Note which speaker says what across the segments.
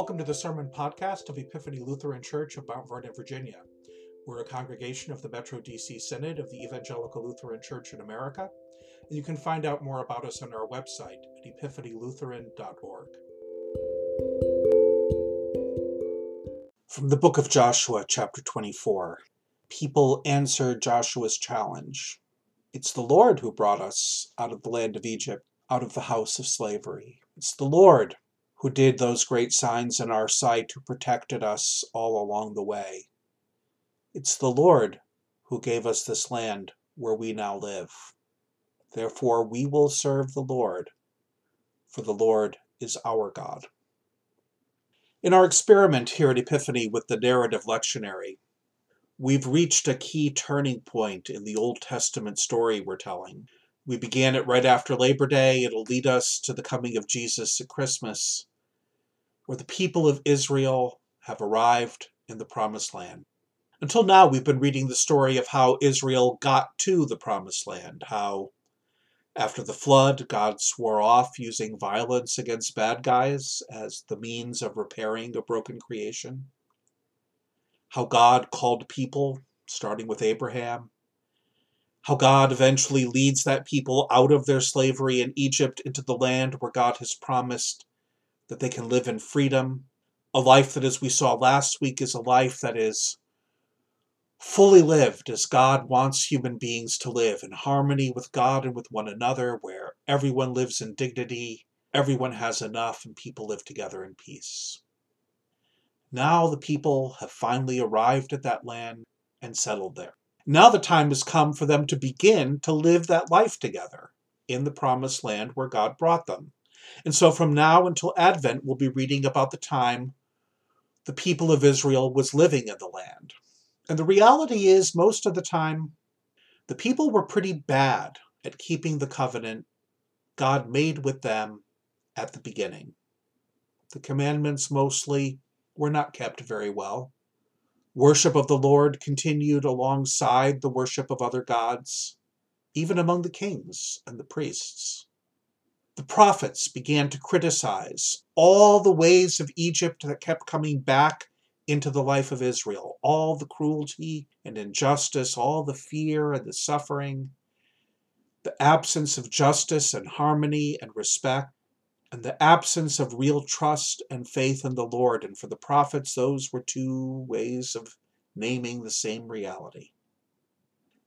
Speaker 1: Welcome to the Sermon Podcast of Epiphany Lutheran Church of Mount Vernon, Virginia. We're a congregation of the Metro DC Synod of the Evangelical Lutheran Church in America, and you can find out more about us on our website at epiphanylutheran.org. From the book of Joshua, chapter 24 People answer Joshua's challenge. It's the Lord who brought us out of the land of Egypt, out of the house of slavery. It's the Lord who did those great signs in our sight, who protected us all along the way. It's the Lord who gave us this land where we now live. Therefore, we will serve the Lord, for the Lord is our God. In our experiment here at Epiphany with the narrative lectionary, we've reached a key turning point in the Old Testament story we're telling. We began it right after Labor Day. It'll lead us to the coming of Jesus at Christmas where the people of Israel have arrived in the Promised Land. Until now, we've been reading the story of how Israel got to the Promised Land, how after the flood, God swore off using violence against bad guys as the means of repairing a broken creation. How God called people, starting with Abraham. How God eventually leads that people out of their slavery in Egypt into the land where God has promised that they can live in freedom. A life that, as we saw last week, is a life that is fully lived as God wants human beings to live in harmony with God and with one another, where everyone lives in dignity, everyone has enough, and people live together in peace. Now the people have finally arrived at that land and settled there. Now the time has come for them to begin to live that life together in the promised land where God brought them. And so from now until Advent, we'll be reading about the time the people of Israel was living in the land. And the reality is, most of the time, the people were pretty bad at keeping the covenant God made with them at the beginning. The commandments mostly were not kept very well. Worship of the Lord continued alongside the worship of other gods, even among the kings and the priests the prophets began to criticize all the ways of Egypt that kept coming back into the life of Israel, all the cruelty and injustice, all the fear and the suffering, the absence of justice and harmony and respect, and the absence of real trust and faith in the Lord. And for the prophets, those were two ways of naming the same reality.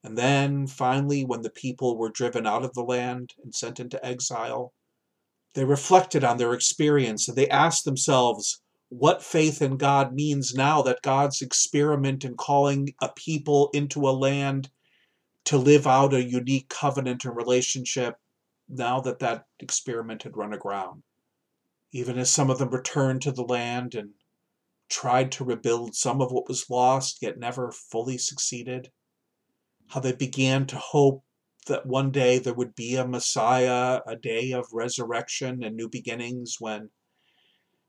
Speaker 1: And then, finally, when the people were driven out of the land and sent into exile, they reflected on their experience and they asked themselves what faith in God means now that God's experiment in calling a people into a land to live out a unique covenant and relationship now that that experiment had run aground. Even as some of them returned to the land and tried to rebuild some of what was lost, yet never fully succeeded, how they began to hope that one day there would be a Messiah, a day of resurrection and new beginnings when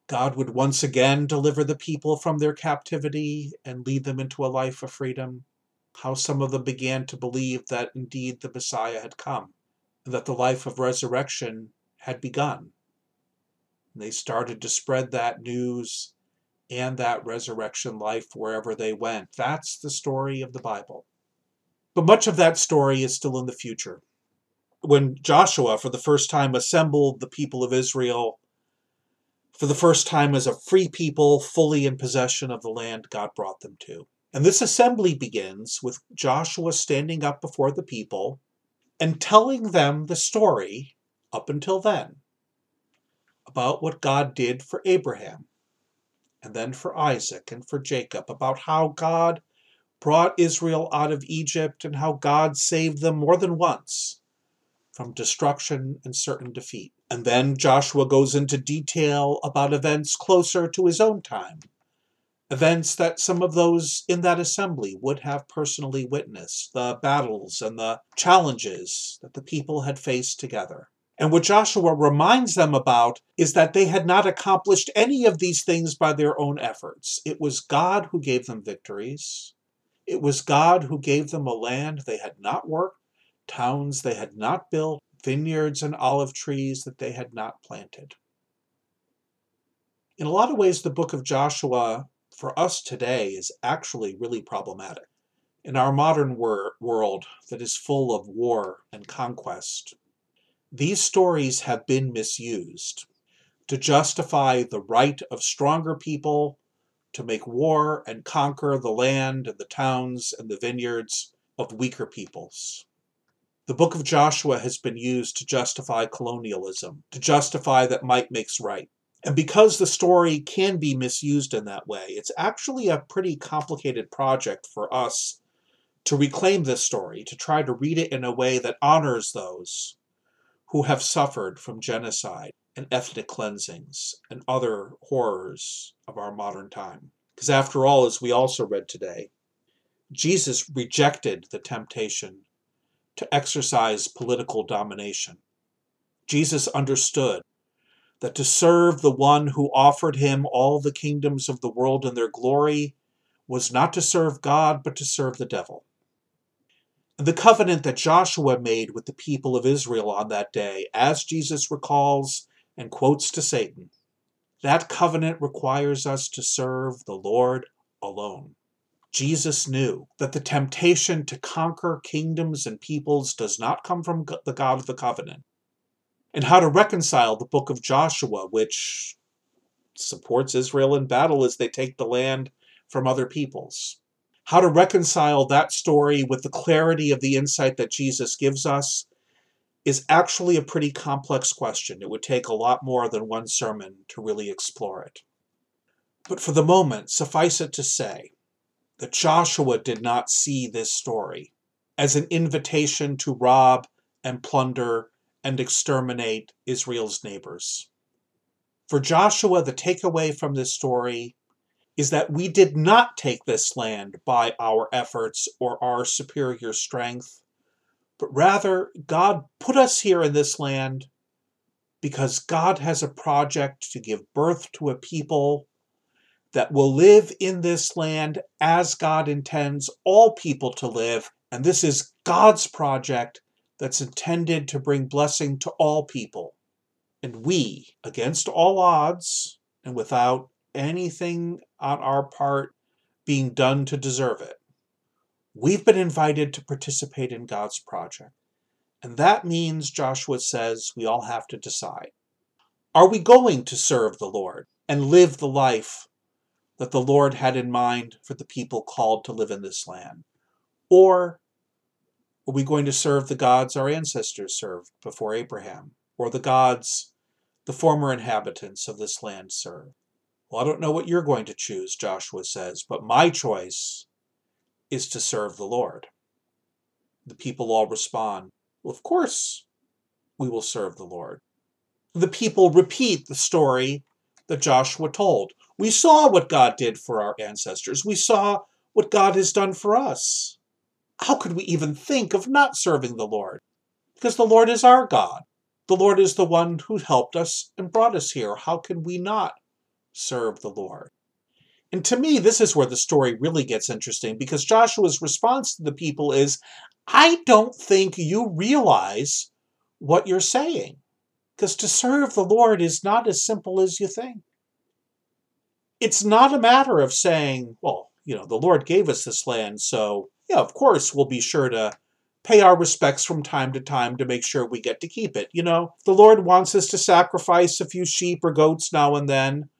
Speaker 1: God would once again deliver the people from their captivity and lead them into a life of freedom. How some of them began to believe that indeed the Messiah had come and that the life of resurrection had begun. And they started to spread that news and that resurrection life wherever they went. That's the story of the Bible. But much of that story is still in the future. When Joshua, for the first time, assembled the people of Israel, for the first time as a free people, fully in possession of the land God brought them to. And this assembly begins with Joshua standing up before the people and telling them the story up until then about what God did for Abraham and then for Isaac and for Jacob, about how God brought Israel out of Egypt and how God saved them more than once from destruction and certain defeat. And then Joshua goes into detail about events closer to his own time, events that some of those in that assembly would have personally witnessed, the battles and the challenges that the people had faced together. And what Joshua reminds them about is that they had not accomplished any of these things by their own efforts. It was God who gave them victories. It was God who gave them a land they had not worked, towns they had not built, vineyards and olive trees that they had not planted. In a lot of ways, the book of Joshua for us today is actually really problematic. In our modern wor- world that is full of war and conquest, these stories have been misused to justify the right of stronger people to make war and conquer the land and the towns and the vineyards of weaker peoples. The book of Joshua has been used to justify colonialism, to justify that might makes right. And because the story can be misused in that way, it's actually a pretty complicated project for us to reclaim this story, to try to read it in a way that honors those who have suffered from genocide and ethnic cleansings and other horrors of our modern time. Because after all, as we also read today, Jesus rejected the temptation to exercise political domination. Jesus understood that to serve the one who offered him all the kingdoms of the world and their glory was not to serve God, but to serve the devil. The covenant that Joshua made with the people of Israel on that day, as Jesus recalls and quotes to Satan, that covenant requires us to serve the Lord alone. Jesus knew that the temptation to conquer kingdoms and peoples does not come from the God of the covenant, and how to reconcile the book of Joshua, which supports Israel in battle as they take the land from other peoples. How to reconcile that story with the clarity of the insight that Jesus gives us is actually a pretty complex question. It would take a lot more than one sermon to really explore it. But for the moment, suffice it to say that Joshua did not see this story as an invitation to rob and plunder and exterminate Israel's neighbors. For Joshua, the takeaway from this story is that we did not take this land by our efforts or our superior strength, but rather God put us here in this land because God has a project to give birth to a people that will live in this land as God intends all people to live. And this is God's project that's intended to bring blessing to all people. And we, against all odds and without anything on our part being done to deserve it, we've been invited to participate in God's project. And that means, Joshua says, we all have to decide. Are we going to serve the Lord and live the life that the Lord had in mind for the people called to live in this land? Or are we going to serve the gods our ancestors served before Abraham, or the gods the former inhabitants of this land served? Well, I don't know what you're going to choose, Joshua says, but my choice is to serve the Lord. The people all respond, Well, of course we will serve the Lord. The people repeat the story that Joshua told. We saw what God did for our ancestors. We saw what God has done for us. How could we even think of not serving the Lord? Because the Lord is our God. The Lord is the one who helped us and brought us here. How can we not serve the Lord? And to me, this is where the story really gets interesting because Joshua's response to the people is I don't think you realize what you're saying. Because to serve the Lord is not as simple as you think it's not a matter of saying, well, you know, the Lord gave us this land, so yeah, of course we'll be sure to pay our respects from time to time to make sure we get to keep it. You know, the Lord wants us to sacrifice a few sheep or goats now and then.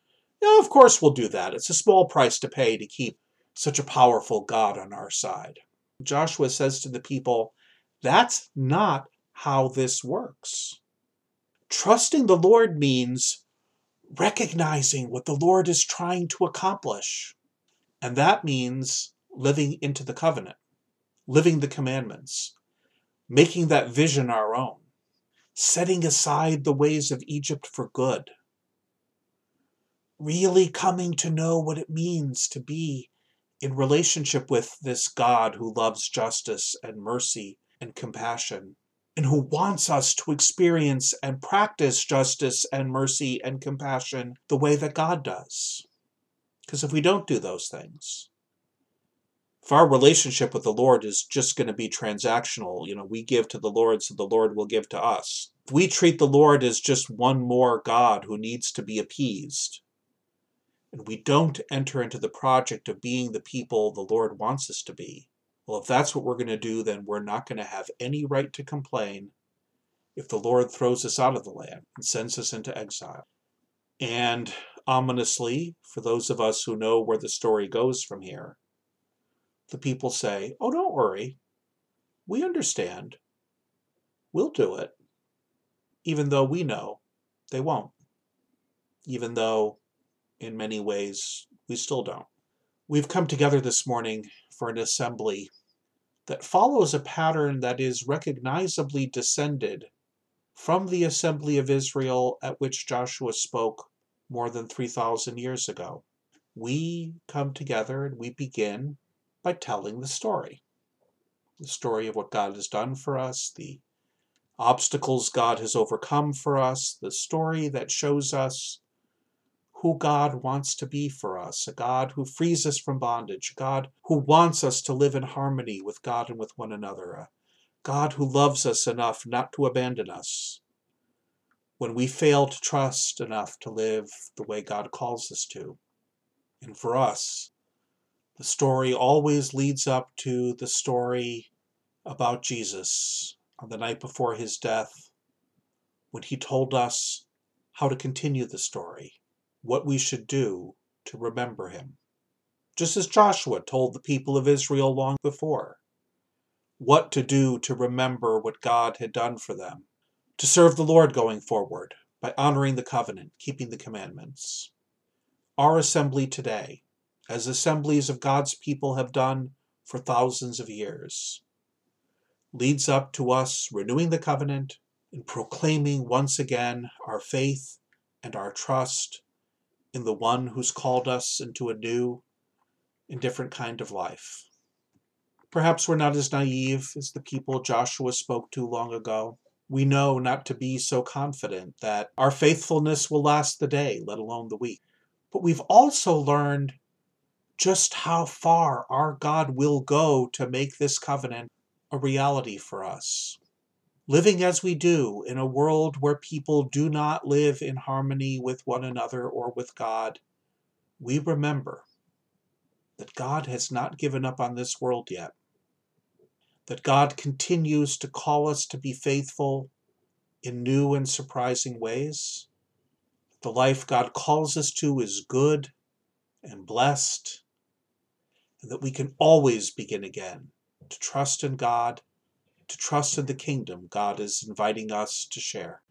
Speaker 1: Yeah, of course we'll do that. It's a small price to pay to keep such a powerful God on our side. Joshua says to the people, that's not how this works. Trusting the Lord means recognizing what the Lord is trying to accomplish. And that means living into the covenant, living the commandments, making that vision our own, setting aside the ways of Egypt for good, really coming to know what it means to be in relationship with this God who loves justice and mercy and compassion and who wants us to experience and practice justice and mercy and compassion the way that God does. Because if we don't do those things, if our relationship with the Lord is just going to be transactional, you know, we give to the Lord so the Lord will give to us. If we treat the Lord as just one more God who needs to be appeased, and we don't enter into the project of being the people the Lord wants us to be, well, if that's what we're going to do, then we're not going to have any right to complain if the Lord throws us out of the land and sends us into exile. And ominously, for those of us who know where the story goes from here, the people say, Oh, don't worry. We understand. We'll do it. Even though we know they won't. Even though, in many ways, we still don't. We've come together this morning for an assembly that follows a pattern that is recognizably descended from the assembly of Israel at which Joshua spoke more than 3,000 years ago. We come together and we begin by telling the story the story of what God has done for us, the obstacles God has overcome for us, the story that shows us who God wants to be for us, a God who frees us from bondage, a God who wants us to live in harmony with God and with one another, a God who loves us enough not to abandon us when we fail to trust enough to live the way God calls us to. And for us, the story always leads up to the story about Jesus on the night before his death when he told us how to continue the story what we should do to remember him. Just as Joshua told the people of Israel long before, what to do to remember what God had done for them, to serve the Lord going forward by honoring the covenant, keeping the commandments. Our assembly today, as assemblies of God's people have done for thousands of years, leads up to us renewing the covenant and proclaiming once again our faith and our trust in the one who's called us into a new and different kind of life. Perhaps we're not as naive as the people Joshua spoke to long ago. We know not to be so confident that our faithfulness will last the day, let alone the week. But we've also learned just how far our God will go to make this covenant a reality for us living as we do in a world where people do not live in harmony with one another or with God, we remember that God has not given up on this world yet, that God continues to call us to be faithful in new and surprising ways. The life God calls us to is good and blessed, and that we can always begin again to trust in God to trust in the kingdom God is inviting us to share.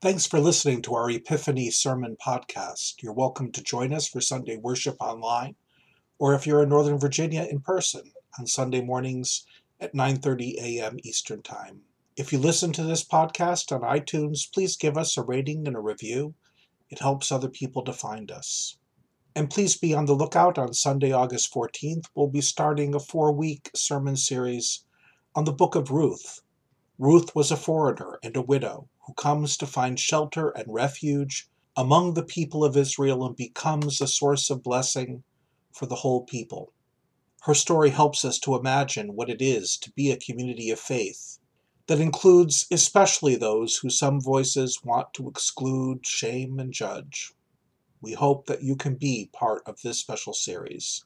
Speaker 1: Thanks for listening to our Epiphany Sermon Podcast. You're welcome to join us for Sunday worship online, or if you're in Northern Virginia, in person on Sunday mornings at 9:30 a.m. Eastern Time. If you listen to this podcast on iTunes, please give us a rating and a review. It helps other people to find us. And please be on the lookout on Sunday, August 14th. We'll be starting a four week sermon series on the book of Ruth. Ruth was a foreigner and a widow who comes to find shelter and refuge among the people of Israel and becomes a source of blessing for the whole people. Her story helps us to imagine what it is to be a community of faith that includes especially those who some voices want to exclude, shame, and judge. We hope that you can be part of this special series,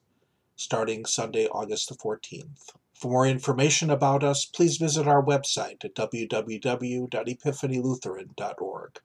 Speaker 1: starting Sunday, August the 14th. For more information about us, please visit our website at www.epiphanylutheran.org.